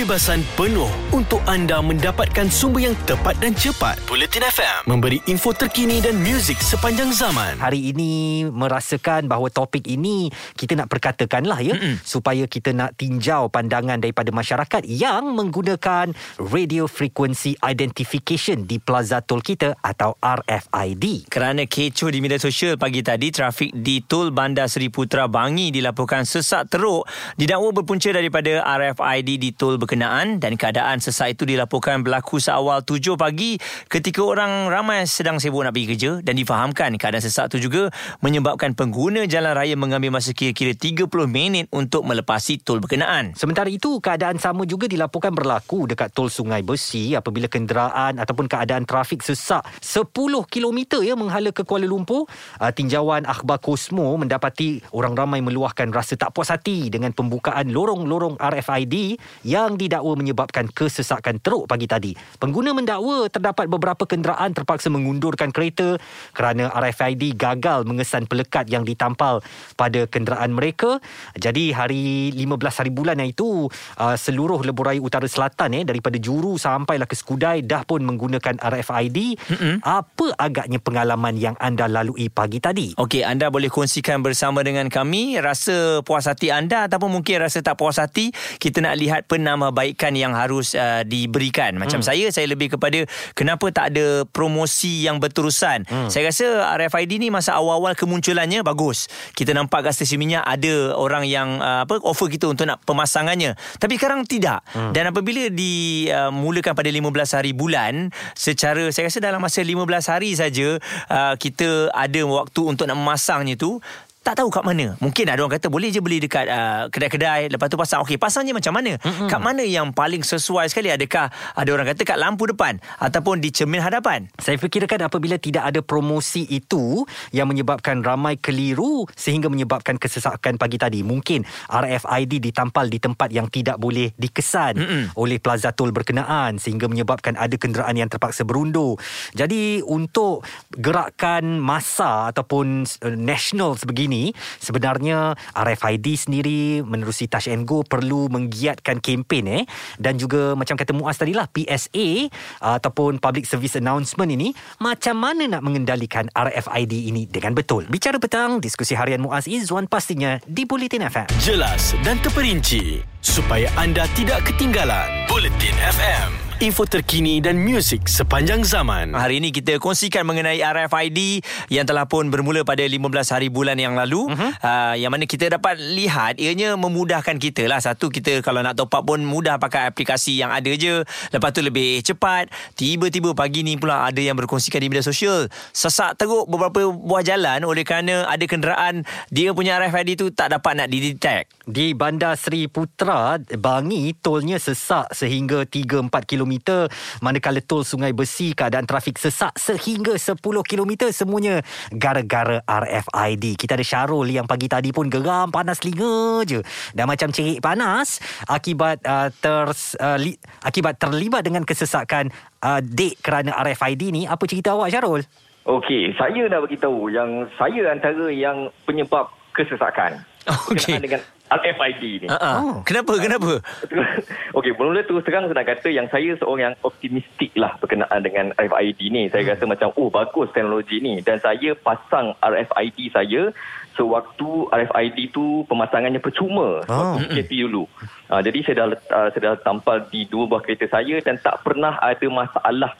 kebebasan penuh untuk anda mendapatkan sumber yang tepat dan cepat. Bulletin FM memberi info terkini dan muzik sepanjang zaman. Hari ini merasakan bahawa topik ini kita nak perkatakanlah ya Mm-mm. supaya kita nak tinjau pandangan daripada masyarakat yang menggunakan radio frequency identification di plaza tol kita atau RFID. Kerana kecoh di media sosial pagi tadi trafik di tol Bandar Seri Putra Bangi dilaporkan sesak teruk didakwa berpunca daripada RFID di tol berkenaan dan keadaan sesak itu dilaporkan berlaku seawal 7 pagi ketika orang ramai sedang sibuk nak pergi kerja dan difahamkan keadaan sesak itu juga menyebabkan pengguna jalan raya mengambil masa kira-kira 30 minit untuk melepasi tol berkenaan. Sementara itu keadaan sama juga dilaporkan berlaku dekat tol Sungai Besi apabila kenderaan ataupun keadaan trafik sesak 10 km ya menghala ke Kuala Lumpur. Uh, tinjauan akhbar Kosmo mendapati orang ramai meluahkan rasa tak puas hati dengan pembukaan lorong-lorong RFID yang didakwa menyebabkan kesesakan teruk pagi tadi. Pengguna mendakwa terdapat beberapa kenderaan terpaksa mengundurkan kereta kerana RFID gagal mengesan pelekat yang ditampal pada kenderaan mereka. Jadi hari 15 hari bulan yang itu uh, seluruh lebuh raya utara selatan eh daripada Juru sampailah ke Skudai dah pun menggunakan RFID. Mm-hmm. Apa agaknya pengalaman yang anda lalui pagi tadi? Okey, anda boleh kongsikan bersama dengan kami rasa puas hati anda ataupun mungkin rasa tak puas hati. Kita nak lihat penambahbaikan yang harus uh, diberikan. Macam hmm. saya, saya lebih kepada kenapa tak ada promosi yang berterusan. Hmm. Saya rasa RFID ni masa awal-awal kemunculannya bagus. Kita nampak kat stesen minyak ada orang yang uh, apa offer kita untuk nak pemasangannya. Tapi sekarang tidak. Hmm. Dan apabila dimulakan uh, pada 15 hari bulan, secara saya rasa dalam masa 15 hari saja uh, kita ada waktu untuk nak memasangnya tu tak tahu kat mana. Mungkin ada orang kata boleh je beli dekat uh, kedai-kedai lepas tu pasang. Okey, pasangnya macam mana? Mm-hmm. Kat mana yang paling sesuai sekali? Adakah ada orang kata kat lampu depan ataupun di cermin hadapan? Saya fikirkan apabila tidak ada promosi itu yang menyebabkan ramai keliru sehingga menyebabkan kesesakan pagi tadi. Mungkin RFID ditampal di tempat yang tidak boleh dikesan mm-hmm. oleh plaza tol berkenaan sehingga menyebabkan ada kenderaan yang terpaksa berundur. Jadi untuk gerakan masa ataupun uh, national sebegini ini sebenarnya RFID sendiri menerusi Touch and Go perlu menggiatkan kempen eh dan juga macam kata Muaz tadi lah PSA ataupun Public Service Announcement ini macam mana nak mengendalikan RFID ini dengan betul. Bicara petang diskusi harian Muaz Izwan pastinya di Bulletin FM. Jelas dan terperinci supaya anda tidak ketinggalan Bulletin FM info terkini dan muzik sepanjang zaman. Hari ini kita kongsikan mengenai RFID yang telah pun bermula pada 15 hari bulan yang lalu. Uh-huh. Uh, yang mana kita dapat lihat ianya memudahkan kita lah. Satu, kita kalau nak top up pun mudah pakai aplikasi yang ada je. Lepas tu lebih cepat. Tiba-tiba pagi ni pula ada yang berkongsikan di media sosial. Sesak teruk beberapa buah jalan oleh kerana ada kenderaan dia punya RFID tu tak dapat nak didetect. Di Bandar Seri Putra, Bangi, tolnya sesak sehingga 3-4 km km manakala tol Sungai Besi keadaan trafik sesak sehingga 10 km semuanya gara-gara RFID. Kita ada Syarul yang pagi tadi pun geram panas telinga je. Dan macam cerik panas akibat uh, ter uh, li, akibat terlibat dengan kesesakan uh, dek kerana RFID ni. Apa cerita awak Syarul? Okey, saya nak bagi tahu yang saya antara yang penyebab kesesakan. Okey. Dengan RFID ni. Uh-uh. Oh. Kenapa? Kenapa? Okey, mula terus terang saya nak kata yang saya seorang yang optimistik lah berkenaan dengan RFID ni. Saya hmm. rasa macam, oh bagus teknologi ni. Dan saya pasang RFID saya sewaktu RFID tu pemasangannya percuma. Oh. Waktu PKP dulu. Uh, jadi saya dah, uh, saya dah tampal di dua buah kereta saya dan tak pernah ada masalah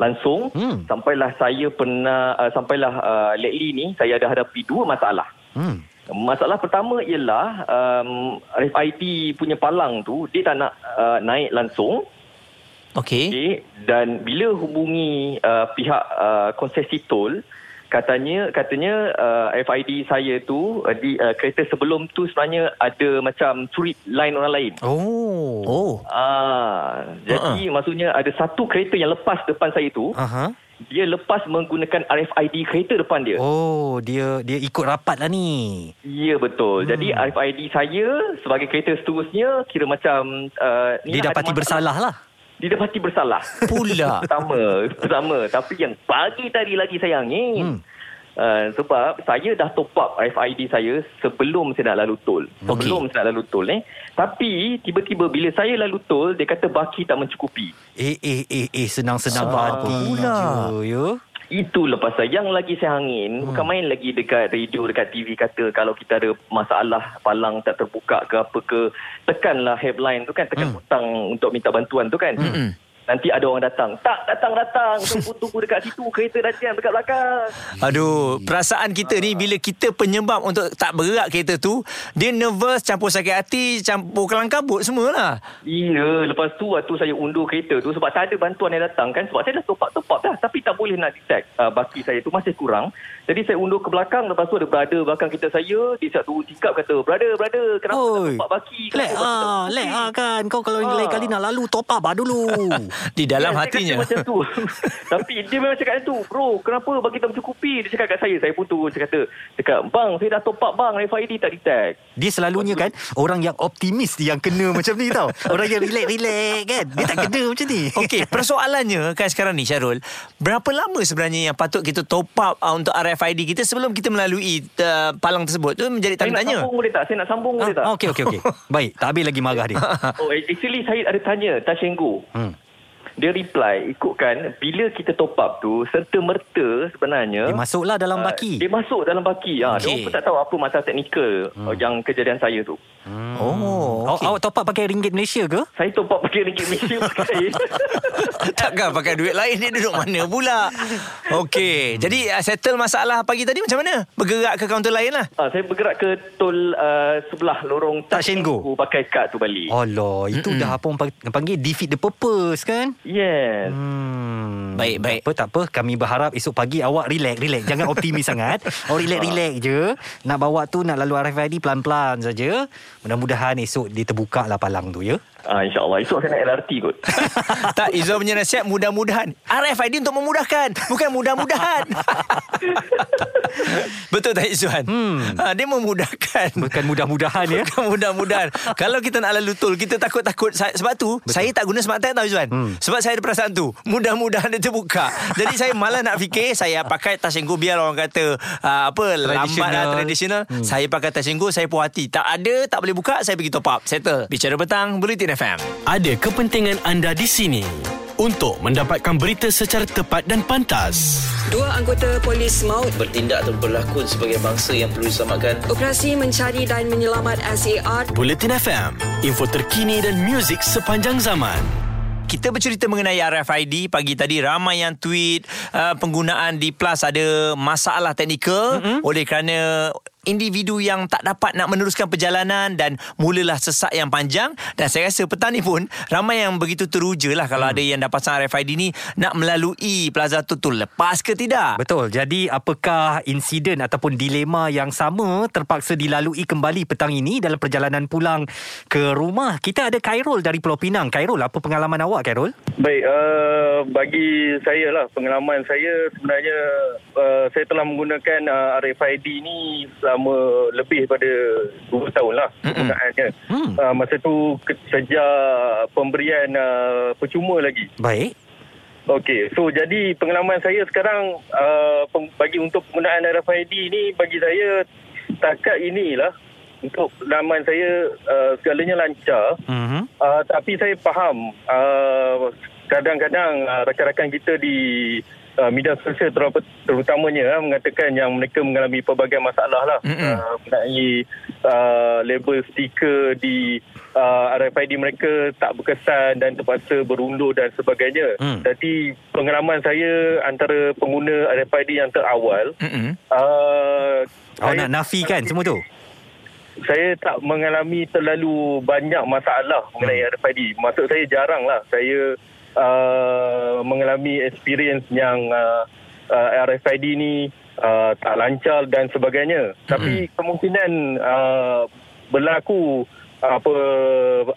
langsung. Hmm. Sampailah saya pernah, uh, sampailah uh, lately ni, saya ada hadapi dua masalah. Hmm. Masalah pertama ialah um, RFID punya palang tu dia tak nak uh, naik langsung. Okey. Okay, dan bila hubungi uh, pihak uh, konsesi tol katanya katanya uh, RFID saya tu uh, di uh, kereta sebelum tu sebenarnya ada macam curi line orang lain. Oh. Oh. Ah, jadi uh-uh. maksudnya ada satu kereta yang lepas depan saya tu. Uh-huh dia lepas menggunakan RFID kereta depan dia. Oh, dia dia ikut rapat lah ni. Ya, betul. Hmm. Jadi RFID saya sebagai kereta seterusnya kira macam... Uh, dia dapati bersalah lah. Dia dapati bersalah. Pula. pertama, pertama. Tapi yang pagi tadi lagi sayang ni... Hmm. Uh, sebab saya dah top up RFID saya sebelum saya nak lalu tol. Sebelum saya nak lalu tol eh. Tapi tiba-tiba bila saya lalu tol dia kata baki tak mencukupi. Eh, eh, eh, eh, senang-senang Sebab hati pula. je, ya. Itu lepas saya yang lagi saya angin hmm. bukan main lagi dekat radio dekat TV kata kalau kita ada masalah palang tak terbuka ke apa ke tekanlah helpline tu kan tekan hmm. hutang untuk minta bantuan tu kan. Hmm. Nanti ada orang datang. Tak datang-datang. Tunggu-tunggu dekat situ. Kereta datang dekat belakang. Aduh, perasaan kita ni bila kita penyebab untuk tak bergerak kereta tu, dia nervous, campur sakit hati, campur kelang kabut semualah. Ya, lepas tu waktu saya undur kereta tu sebab tak ada bantuan yang datang kan sebab saya dah top up top up dah tapi tak boleh nak detect uh, baki saya tu masih kurang. Jadi saya undur ke belakang lepas tu ada brother belakang kita saya dia satu tingkap kata, "Brother, brother, kenapa tak Oi. top up baki?" Lek Kenapa baki tak ah, berfungsi?" lek ah kan. Kau kalau Ah. lain kali nak lalu top up ah dulu. Di dalam Ya, hatinya. Macam tu. Tapi dia memang cakap macam tu. Bro, kenapa bagi tak mencukupi? Dia cakap kat saya. Saya pun tu. Saya kata, cakap, bang, saya dah top up bang. RFID tak detect. Dia selalunya kan orang yang optimis yang kena macam ni tau. Orang yang relax-relax kan. Dia tak kena macam ni. Okey, persoalannya kan sekarang ni Syarul, berapa lama sebenarnya yang patut kita top up uh, untuk RFID kita sebelum kita melalui uh, palang tersebut? Tu menjadi Saya nak tanda tanya. sambung boleh tak? Saya nak sambung boleh tak? Ah, okey okey okey. Baik, tak habis lagi marah dia. Oh, actually saya ada tanya Tashengo. Hmm. Dia reply ikutkan bila kita top up tu serta merta sebenarnya Dia masuklah dalam ah, baki. dia masuk dalam baki. Ah, Okey. Dia pun tak tahu apa masalah teknikal hmm. yang kejadian saya tu. Oh, Awak, okey. awak top up pakai ringgit Malaysia ke? Saya top up pakai ringgit Malaysia pakai. Takkan pakai duit lain Dia duduk mana pula Okey Jadi uh, settle masalah pagi tadi Macam mana Bergerak ke kaunter lain lah ah, saya bergerak ke tol uh, sebelah lorong Tak Shengo. pakai kad tu balik. Allah, itu Mm-mm. dah apa orang panggil defeat the purpose kan? Yes. Hmm. Baik, baik. Tak apa, tak apa. Kami berharap esok pagi awak relax, relax. Jangan optimis sangat. Awak relax, relax je. Nak bawa tu, nak lalu RFID pelan-pelan saja. Mudah-mudahan esok dia terbuka lah palang tu ya. Ah, InsyaAllah. Esok saya nak LRT kot. Tak Izzul punya nasihat Mudah-mudahan RFID untuk memudahkan Bukan mudah-mudahan Betul tak Izzuan? Hmm. Ha, dia memudahkan Bukan mudah-mudahan ya. Bukan mudah-mudahan Kalau kita nak lalu tol Kita takut-takut Sebab tu Betul. Saya tak guna smart tag tau Izzuan hmm. Sebab saya ada perasaan tu Mudah-mudahan dia terbuka Jadi saya malas nak fikir Saya pakai Tashengo Biar orang kata uh, Apa Lambat lah tradisional hmm. Saya pakai Tashengo Saya puas hati Tak ada Tak boleh buka Saya pergi top up Settle Bicara petang Bulletin FM Ada kepentingan anda di sini untuk mendapatkan berita secara tepat dan pantas. Dua anggota polis maut bertindak atau berlakon sebagai bangsa yang perlu diselamatkan. operasi mencari dan menyelamat SAR Bulletin FM, info terkini dan muzik sepanjang zaman. Kita bercerita mengenai RFID pagi tadi ramai yang tweet uh, penggunaan di Plus ada masalah teknikal mm-hmm. oleh kerana individu yang tak dapat nak meneruskan perjalanan dan mulalah sesak yang panjang dan saya rasa petang ni pun ramai yang begitu teruja lah kalau mm. ada yang dah pasang RFID ni nak melalui plaza tu tu lepas ke tidak Betul. Jadi apakah insiden ataupun dilema yang sama terpaksa dilalui kembali petang ini dalam perjalanan pulang ke rumah? Kita ada Khairul dari Pulau Pinang. Khairul, apa pengalaman awak Khairul? Baik, uh, bagi saya lah pengalaman saya sebenarnya uh, saya telah menggunakan uh, RFID ni selama lebih pada 2 tahun lah penggunaannya. Hmm. Uh, masa tu sejak pemberian uh, percuma lagi. Baik. Okey, so jadi pengalaman saya sekarang uh, peng- bagi untuk penggunaan RFID ni bagi saya setakat inilah untuk pengalaman saya uh, segalanya lancar. Mhm. Uh, tapi saya faham uh, kadang-kadang uh, rakan-rakan kita di uh, media sosial terut- terutamanya uh, mengatakan yang mereka mengalami pelbagai masalah lah uh, mengenai uh, label stiker di uh, RFID mereka tak berkesan dan terpaksa berundur dan sebagainya. Mm. Jadi pengalaman saya antara pengguna RFID yang terawal uh, saya- nak nafikan semua tu? saya tak mengalami terlalu banyak masalah mengenai RFID. Maksud saya jarang lah saya uh, mengalami experience yang uh, uh, RFID ni uh, tak lancar dan sebagainya. Tapi kemungkinan uh, berlaku apa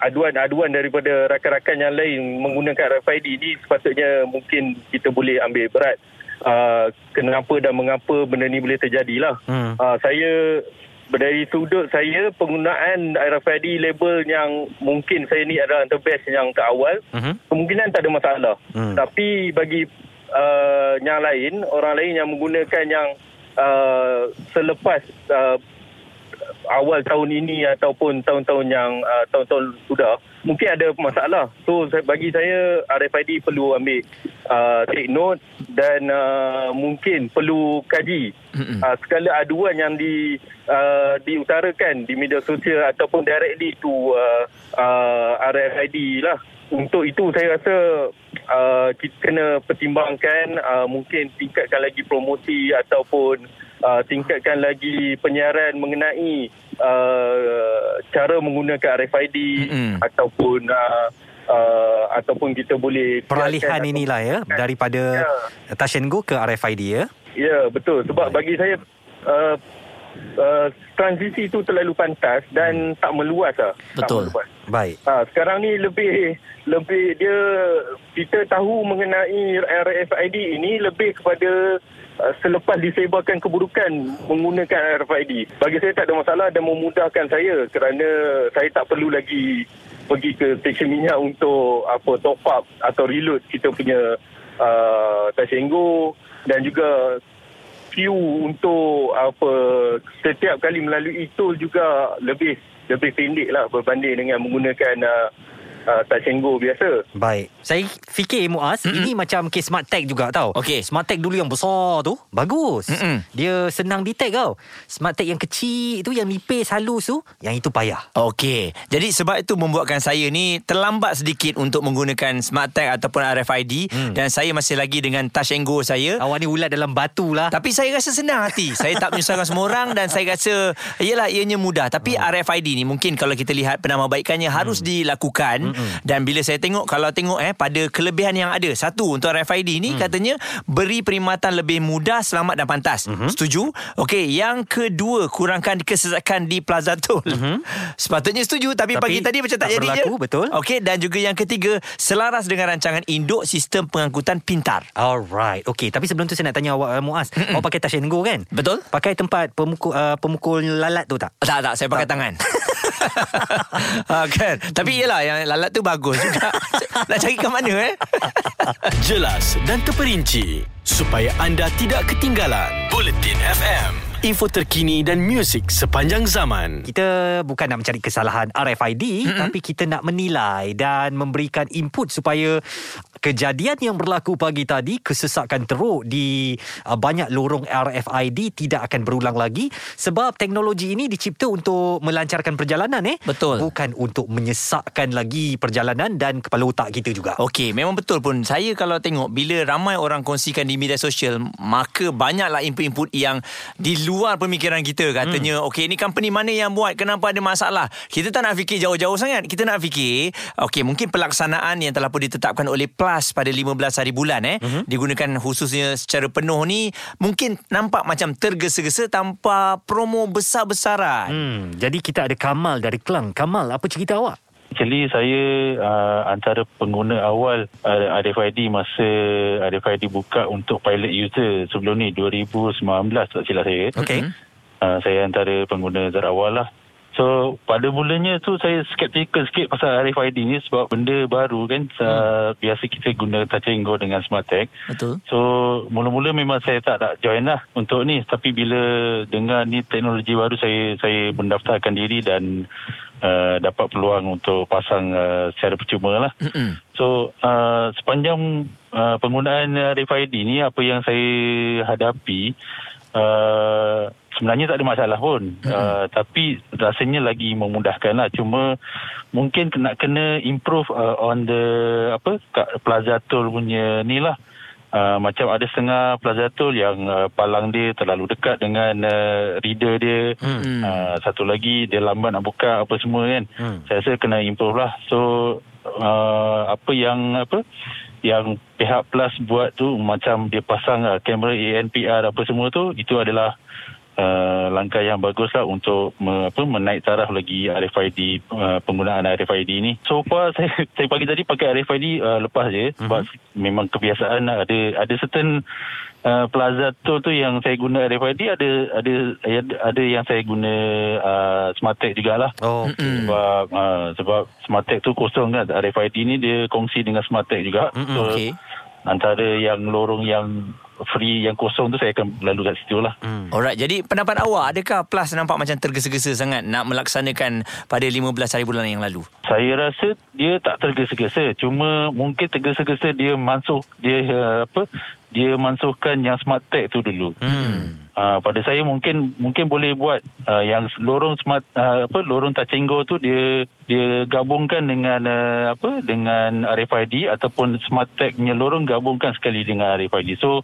aduan-aduan daripada rakan-rakan yang lain menggunakan RFID ni sepatutnya mungkin kita boleh ambil berat uh, kenapa dan mengapa benda ni boleh terjadilah. Hmm. Uh, saya dari sudut saya penggunaan RFID label yang mungkin saya ni adalah the best yang terawal Mhm. kemungkinan tak ada masalah Hmm. tapi bagi uh, yang lain orang lain yang menggunakan yang uh, selepas uh, awal tahun ini ataupun tahun-tahun yang uh, tahun-tahun sudah mungkin ada masalah. So bagi saya RFID perlu ambil uh, take note dan uh, mungkin perlu kaji uh, segala aduan yang di uh, diutarakan di media sosial ataupun directly to uh, uh, RFID lah. Untuk itu saya rasa uh, kita kena pertimbangkan uh, mungkin tingkatkan lagi promosi ataupun uh, tingkatkan lagi penyiaran mengenai uh, cara menggunakan RFID Mm-mm. ataupun uh, uh, ataupun kita boleh Peralihan inilah ya daripada Ya. touch and go ke RFID ya. Ya, betul. Sebab bagi saya uh, uh, transisi itu terlalu pantas dan tak meluas lah. Betul. Tak meluas. Baik. Ha, sekarang ni lebih lebih dia kita tahu mengenai RFID ini lebih kepada uh, selepas disebarkan keburukan menggunakan RFID. Bagi saya tak ada masalah dan memudahkan saya kerana saya tak perlu lagi pergi ke stesen minyak untuk apa top up atau reload kita punya uh, touch and go dan juga queue untuk apa setiap kali melalui tol juga lebih lebih pendek lah berbanding dengan menggunakan uh, uh, touch and go biasa. Baik. Saya fikir Muaz, mm-hmm. ini macam kes smart tag juga tau. Okey. Smart tag dulu yang besar tu, bagus. Mm-mm. Dia senang detect tau. Smart tag yang kecil tu yang nipis halus tu, yang itu payah. Okey. Jadi sebab itu membuatkan saya ni terlambat sedikit untuk menggunakan smart tag ataupun RFID hmm. dan saya masih lagi dengan touch and go saya. Awak ni ulat dalam batu lah. Tapi saya rasa senang hati. saya tak menyusahkan semua orang dan saya rasa iyalah ianya mudah. Tapi Hmm. RFID ni mungkin kalau kita lihat penambahbaikannya harus dilakukan Dan bila saya tengok kalau tengok eh pada kelebihan yang ada. Satu untuk RFID ni Hmm. katanya beri perkhidmatan lebih mudah, selamat dan pantas. Hmm. Setuju? Okey, yang kedua kurangkan kesesakan di plaza tol. Sepatutnya setuju tapi. Tapi pagi tadi macam tak, tak jadi berlaku, je. betul. Okey dan juga yang ketiga selaras dengan rancangan induk sistem pengangkutan pintar. Alright. Okey, tapi sebelum tu saya nak tanya awak uh, Muaz, awak pakai touch and go kan? Betul. Pakai tempat pemukul uh, pemukul lalat tu tak? Tak tak saya pakai tangan. ha, kan. Tapi iyalah yang lalat tu bagus juga. Nak cari kat mana eh? Jelas dan terperinci supaya anda tidak ketinggalan. Bulletin FM, info terkini dan muzik sepanjang zaman. Kita bukan nak mencari kesalahan RFID mm-hmm. tapi kita nak menilai dan memberikan input supaya kejadian yang berlaku pagi tadi kesesakan teruk di uh, banyak lorong RFID tidak akan berulang lagi sebab teknologi ini dicipta untuk melancarkan perjalanan eh Betul. bukan untuk menyesakkan lagi perjalanan dan kepala otak kita juga Okey, memang betul pun. Saya kalau tengok bila ramai orang kongsikan di media sosial, maka banyaklah input-input yang di luar pemikiran kita. Katanya, hmm. okey, ni company mana yang buat? Kenapa ada masalah? Kita tak nak fikir jauh-jauh sangat. Kita nak fikir, okey, mungkin pelaksanaan yang telah pun ditetapkan oleh PLAS pada 15 hari bulan eh, hmm. digunakan khususnya secara penuh ni, mungkin nampak macam tergesa-gesa tanpa promo besar-besaran. hmm, jadi kita ada Kamal dari Kelang Kamal apa cerita awak Actually saya uh, antara pengguna awal uh, RFID masa RFID buka untuk pilot user sebelum ni 2019 tak silap saya. Okey Uh, saya antara pengguna terawal lah. So pada mulanya tu saya skeptical sikit pasal RFID ni sebab benda baru kan. Uh, biasa kita guna touch and go dengan smart tag. Betul. So mula-mula memang saya tak nak join lah untuk ni tapi bila dengar ni teknologi baru saya saya mendaftarkan diri dan uh, dapat peluang untuk pasang uh, secara percuma lah. Mm-mm. So uh, sepanjang uh, penggunaan RFID ni apa yang saya hadapi uh, sebenarnya tak ada masalah pun uh, tapi rasanya lagi memudahkan lah cuma mungkin nak kena improve uh, on the apa kat Plaza Tol punya ni lah Uh, macam ada setengah Plaza Tol yang uh, palang dia terlalu dekat dengan uh, reader dia. Hmm. Uh, satu lagi dia lambat nak buka apa semua kan. Hmm. Saya rasa kena improve lah. So uh, apa yang apa yang pihak Plus buat tu macam dia pasang uh, kamera ANPR apa semua tu itu adalah uh, langkah yang bagus lah untuk me, apa, menaik taraf lagi RFID uh, penggunaan RFID ni. So far saya saya pagi tadi pakai RFID uh, lepas je sebab memang kebiasaan lah. ada ada certain uh, plaza tol tu yang saya guna RFID ada ada ada yang saya guna uh, smart tag jugalah. Oh. Sebab uh, sebab smart tag tu kosong kan RFID ni dia kongsi dengan smart tag juga. Mm-mm, so okey. antara yang lorong yang free yang kosong tu saya akan lalu kat situ lah. Hmm. Alright, jadi pendapat awak adakah PLAS nampak macam tergesa-gesa sangat nak melaksanakan pada 15 hari bulan yang lalu? Saya rasa dia tak tergesa-gesa. Cuma mungkin tergesa-gesa dia mansuh dia uh, apa? Dia mansuhkan yang smart tag tu dulu. Hmm. Uh, pada saya mungkin mungkin boleh buat uh, yang lorong smart uh, apa lorong Tacenggo tu dia dia gabungkan dengan uh, apa dengan RFID ataupun smart tagnya lorong gabungkan sekali dengan RFID. So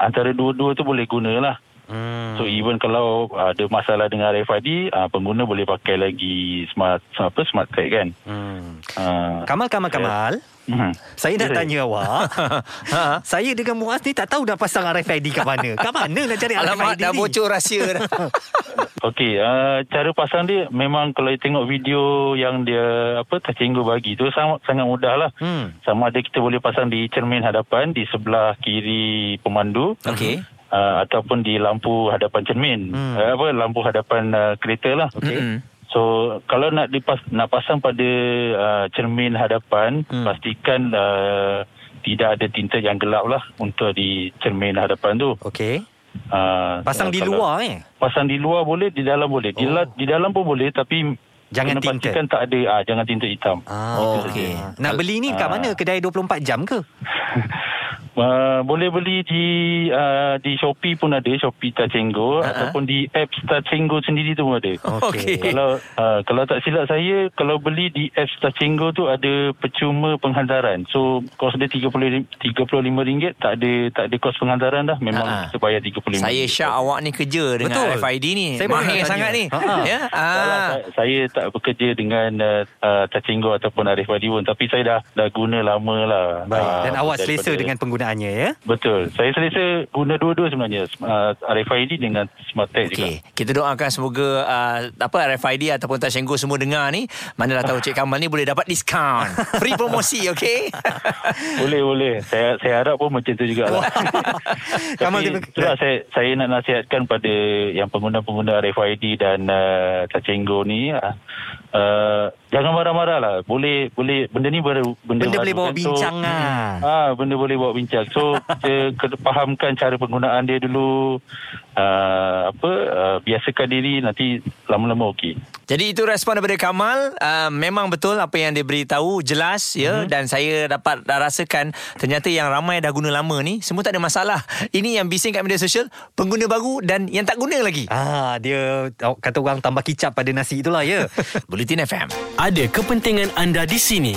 antara dua-dua tu boleh gunalah. Hmm. So even kalau ada masalah dengan RFID, uh, pengguna boleh pakai lagi smart apa smart tag kan. Hmm. Uh, Kamal Kamal Kamal. Hmm. Saya nak Ya, tanya awak Ha? Saya dengan Muaz ni tak tahu dah pasang RFID kat mana Kat mana nak cari Alamak, RFID dah ni bocor rahsia dah. Okey, uh, cara pasang dia memang kalau you tengok video yang dia apa tercinggu bagi tu sangat sangat mudah lah. Hmm. Sama ada kita boleh pasang di cermin hadapan di sebelah kiri pemandu. Okey. Uh, ataupun di lampu hadapan cermin. Hmm. Uh, apa lampu hadapan uh, kereta lah. Okey. Mm-mm. So kalau nak dipas nak pasang pada uh, cermin hadapan, Hmm. pastikan uh, tidak ada tinta yang gelap lah untuk di cermin hadapan tu. Okey Uh, Pasang uh, di luar eh Pasang di luar boleh, di dalam boleh. Di, Oh. la, di dalam pun boleh tapi Jangan tinta. pastikan tak ada ah jangan tinta hitam. Ah, okey. saja. Nak beli ni kat Ah. mana? Kedai 24 jam ke? Uh, boleh beli di uh, di Shopee pun ada Shopee Tacenggo Ah, ah. ataupun di apps Tacenggo sendiri tu pun ada. Okey. Kalau uh, kalau tak silap saya kalau beli di apps Tacenggo tu ada percuma penghantaran. So kos dia 30 35 ringgit tak ada tak ada kos penghantaran dah memang Ha-ha. kita bayar 35. Saya ringgit. syak awak ni kerja dengan Betul. RFID ni. Saya Mahir sangat ni. Ya. Tak lah, Ah. saya, saya tak bekerja dengan uh, uh, Tacenggo ataupun Arif Wadi pun tapi saya dah dah guna lama lah. Baik. Ah, Dan awak selesa dengan penggunaannya ya? Betul. Saya selesa guna dua-dua sebenarnya. Uh, RFID dengan Smart Tag Okey, juga. kita doakan semoga uh, apa RFID ataupun Tashenggo semua dengar ni, manalah tahu Cik Kamal ni boleh dapat diskaun. Free promosi, okey? Boleh, boleh. Saya saya harap pun macam tu jugalah. Kamal Tapi itulah saya, saya nak nasihatkan pada yang pengguna-pengguna RFID dan uh, Tacenggo ni uh, uh, jangan marah-marah lah. Boleh boleh benda ni benda, Benda baru boleh bawa kan. bincang so, lah. Ah, benda boleh bawa bincang. So, kita kena fahamkan cara penggunaan dia dulu. Uh, apa uh, biasakan diri nanti lama-lama okey. Jadi itu respon daripada Kamal uh, Memang betul apa yang dia beritahu Jelas ya Mhm. Dan saya dapat rasakan Ternyata yang ramai dah guna lama ni Semua tak ada masalah Ini yang bising kat media sosial Pengguna baru dan yang tak guna lagi Ah, dia kata orang tambah kicap pada nasi itulah ya. Bulletin FM Ada kepentingan anda di sini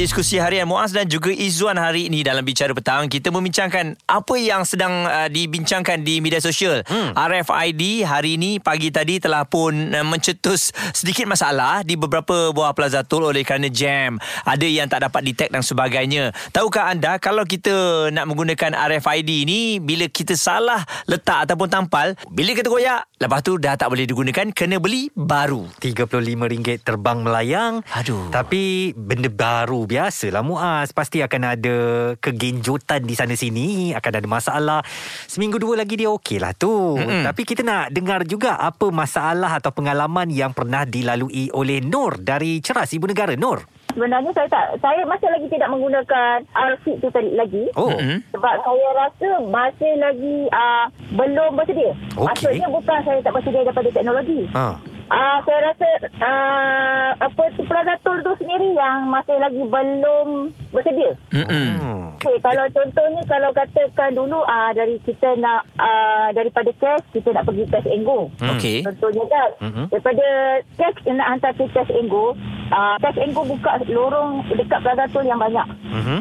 Diskusi harian Muaz dan juga Izzuan hari ini dalam Bicara Petang kita membincangkan apa yang sedang uh, dibincangkan di media sosial. Hmm. RFID hari ini pagi tadi telah pun uh, mencetus sedikit masalah di beberapa buah plaza tol oleh kerana jam. Ada yang tak dapat detect dan sebagainya. Tahukah anda kalau kita nak menggunakan RFID ni bila kita salah letak ataupun tampal, bila kita koyak, lepas tu dah tak boleh digunakan kena beli baru. RM35 terbang melayang. Aduh. Tapi benda baru biasalah Muaz. Pasti akan ada kegenjutan di sana sini. Akan ada masalah. Seminggu dua lagi dia okey lah tu. Mm-mm. Tapi kita nak dengar juga apa masalah atau pengalaman yang pernah dilalui oleh Nur dari Ceras Ibu Negara. Nur. Sebenarnya saya tak saya masih lagi tidak menggunakan RC tu tadi lagi. Oh. Sebab saya rasa masih lagi uh, belum bersedia. Okey. Maksudnya bukan saya tak bersedia daripada teknologi. Ha. Uh, saya rasa uh, apa tu Plaza Tol tu sendiri yang masih lagi belum bersedia. Okey, kalau contohnya kalau katakan dulu uh, dari kita nak uh, daripada cash kita nak pergi cash and go. Hmm. Okey. Contohnya kan Mhm. Daripada cash nak hantar ke cash and go uh, Cash and go buka lorong dekat Plaza Tol yang banyak Mhm.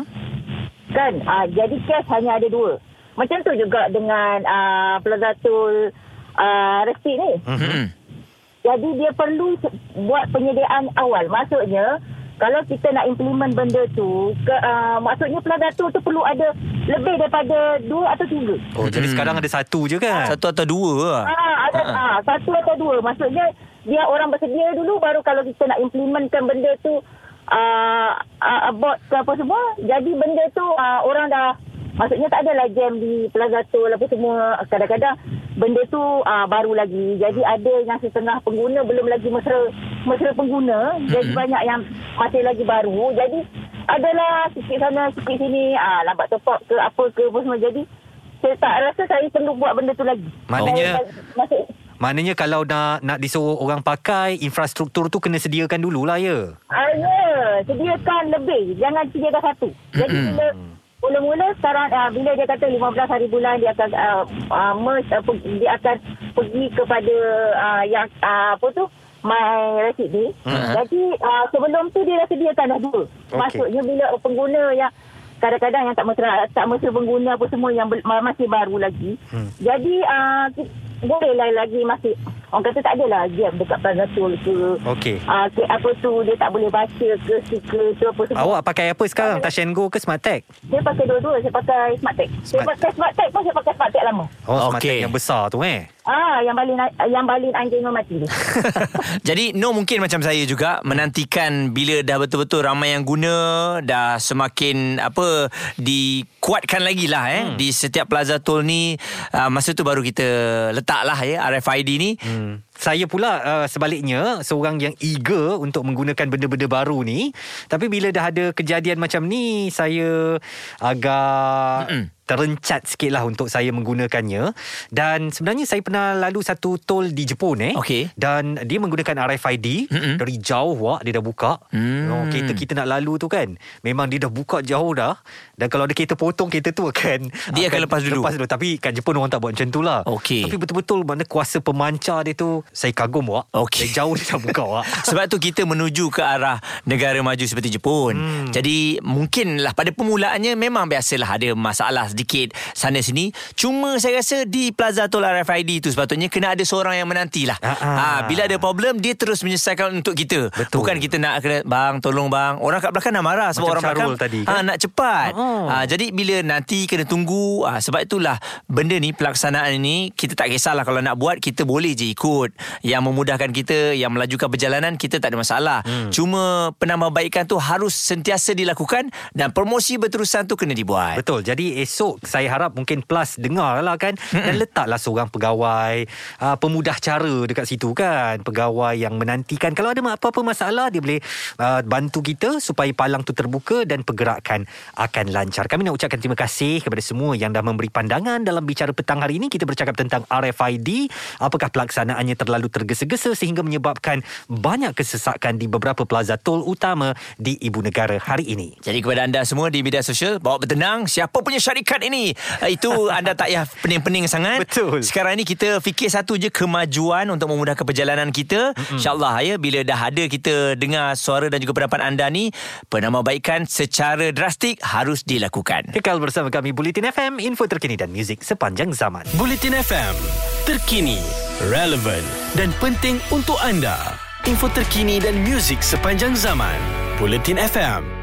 Kan uh, Jadi cash hanya ada dua Macam tu juga dengan uh, Plaza Tol uh, Resi ni Mm-mm. Jadi dia perlu buat penyediaan awal Maksudnya kalau kita nak implement benda tu ke, uh, Maksudnya Plaza Tol tu perlu ada Lebih daripada dua atau tiga Oh, jadi Hmm. sekarang ada satu je kan? Satu atau dua. Ah, ada Ha. ah, satu atau dua. Maksudnya dia orang bersedia dulu baru kalau kita nak implementkan benda tu uh, uh, bot ke apa semua. Jadi benda tu uh, orang dah Maksudnya tak adalah jam di Plaza Tol apa semua. Kadang-kadang benda tu uh, baru lagi. Jadi ada yang setengah pengguna belum lagi mesra mesra pengguna. Jadi banyak yang masih lagi baru. Jadi adalah sikit sana sikit sini ah lambat top up ke apa ke apa semua. Jadi saya tak rasa saya perlu buat benda tu lagi. Maknanya- Masuk Maknanya kalau nak nak disuruh orang pakai infrastruktur tu kena sediakan dululah ya. Ah, ya, sediakan lebih. Jangan sediakan satu. Jadi bila mula-mula sekarang uh, bila dia kata 15 hari bulan dia akan uh, uh, merge, uh, dia akan pergi kepada uh, yang uh, apa tu my receipt ni. Jadi uh, sebelum tu dia dah sediakan dah dua. Okey. Maksudnya bila pengguna yang kadang-kadang yang tak mesra tak mesra pengguna apa semua yang masih baru lagi. Hmm. Jadi uh, bolehlah lagi masih orang kata tak adalah jam dekat Plaza Tol ke Okey. Ah, ke, apa tu dia tak boleh baca ke stiker tu apa semua. Awak pakai apa sekarang? And Go ke Smart Tag? Saya pakai dua-dua. Saya pakai Smart Tag. Saya Smart- pakai Smart Tag pun saya pakai Smart Tag lama. Oh, Smart. Tag yang besar tu eh. Ah, yang balin yang balin anjing mati tu. Jadi no mungkin macam saya juga menantikan bila dah betul-betul ramai yang guna dah semakin apa dikuatkan lagi lah eh hmm. di setiap plaza tol ni uh, masa tu baru kita letaklah ya RFID ni Hmm. Saya pula uh, sebaliknya seorang yang eager untuk menggunakan benda-benda baru ni. Tapi bila dah ada kejadian macam ni, saya agak Mm-mm. terencat sikit lah untuk saya menggunakannya. Dan sebenarnya saya pernah lalu satu tol di Jepun eh. Okey. Dan dia menggunakan RFID. Mm-mm. Dari jauh wak dia dah buka. Hmm. Oh, kereta kita nak lalu tu kan. Memang dia dah buka jauh dah. Dan kalau ada kereta potong, kereta tu akan... Dia akan lepas dulu. Lepas dulu. Tapi kat Jepun orang tak buat macam tu lah. Okey. Tapi betul-betul mana kuasa pemancar dia tu saya kagum wak. Okey. Dari jauh dia dah buka wak. Sebab tu kita menuju ke arah negara maju seperti Jepun. Hmm. Jadi mungkinlah pada permulaannya memang biasalah ada masalah sedikit sana sini. Cuma saya rasa di Plaza Tol RFID tu sepatutnya kena ada seorang yang menantilah. Ah, ah. Ha, bila ada problem dia terus menyelesaikan untuk kita. Betul. Bukan kita nak kena bang tolong bang. Orang kat belakang dah marah sebab Macam orang belakang Syarul tadi, ha, kan? nak cepat. Oh. Ha, jadi bila nanti kena tunggu ha, sebab itulah benda ni pelaksanaan ni kita tak kisahlah kalau nak buat kita boleh je ikut. Yang memudahkan kita yang melajukan perjalanan kita tak ada masalah. Hmm. Cuma penambahbaikan tu harus sentiasa dilakukan dan promosi berterusan tu kena dibuat. Betul. Jadi esok saya harap mungkin Plus dengar lah kan Mm-mm. dan letaklah seorang pegawai uh, pemudah cara dekat situ kan. Pegawai yang menantikan kalau ada apa-apa masalah dia boleh uh, bantu kita supaya palang tu terbuka dan pergerakan akan lancar. Kami nak ucapkan terima kasih kepada semua yang dah memberi pandangan dalam bicara petang hari ini. Kita bercakap tentang RFID. Apakah pelaksanaannya terlalu tergesa-gesa sehingga menyebabkan banyak kesesakan di beberapa plaza tol utama di ibu negara hari ini. Jadi kepada anda semua di media sosial bawa bertenang siapa punya syarikat ini itu anda tak payah pening-pening sangat. Betul. Sekarang ni kita fikir satu je kemajuan untuk memudahkan perjalanan kita. Mm-hmm. InsyaAllah ya bila dah ada kita dengar suara dan juga pendapat anda ni penambahbaikan secara drastik harus dilakukan. Kekal bersama kami Bulletin FM, info terkini dan muzik sepanjang zaman. Bulletin FM, terkini, relevan dan penting untuk anda. Info terkini dan muzik sepanjang zaman. Bulletin FM.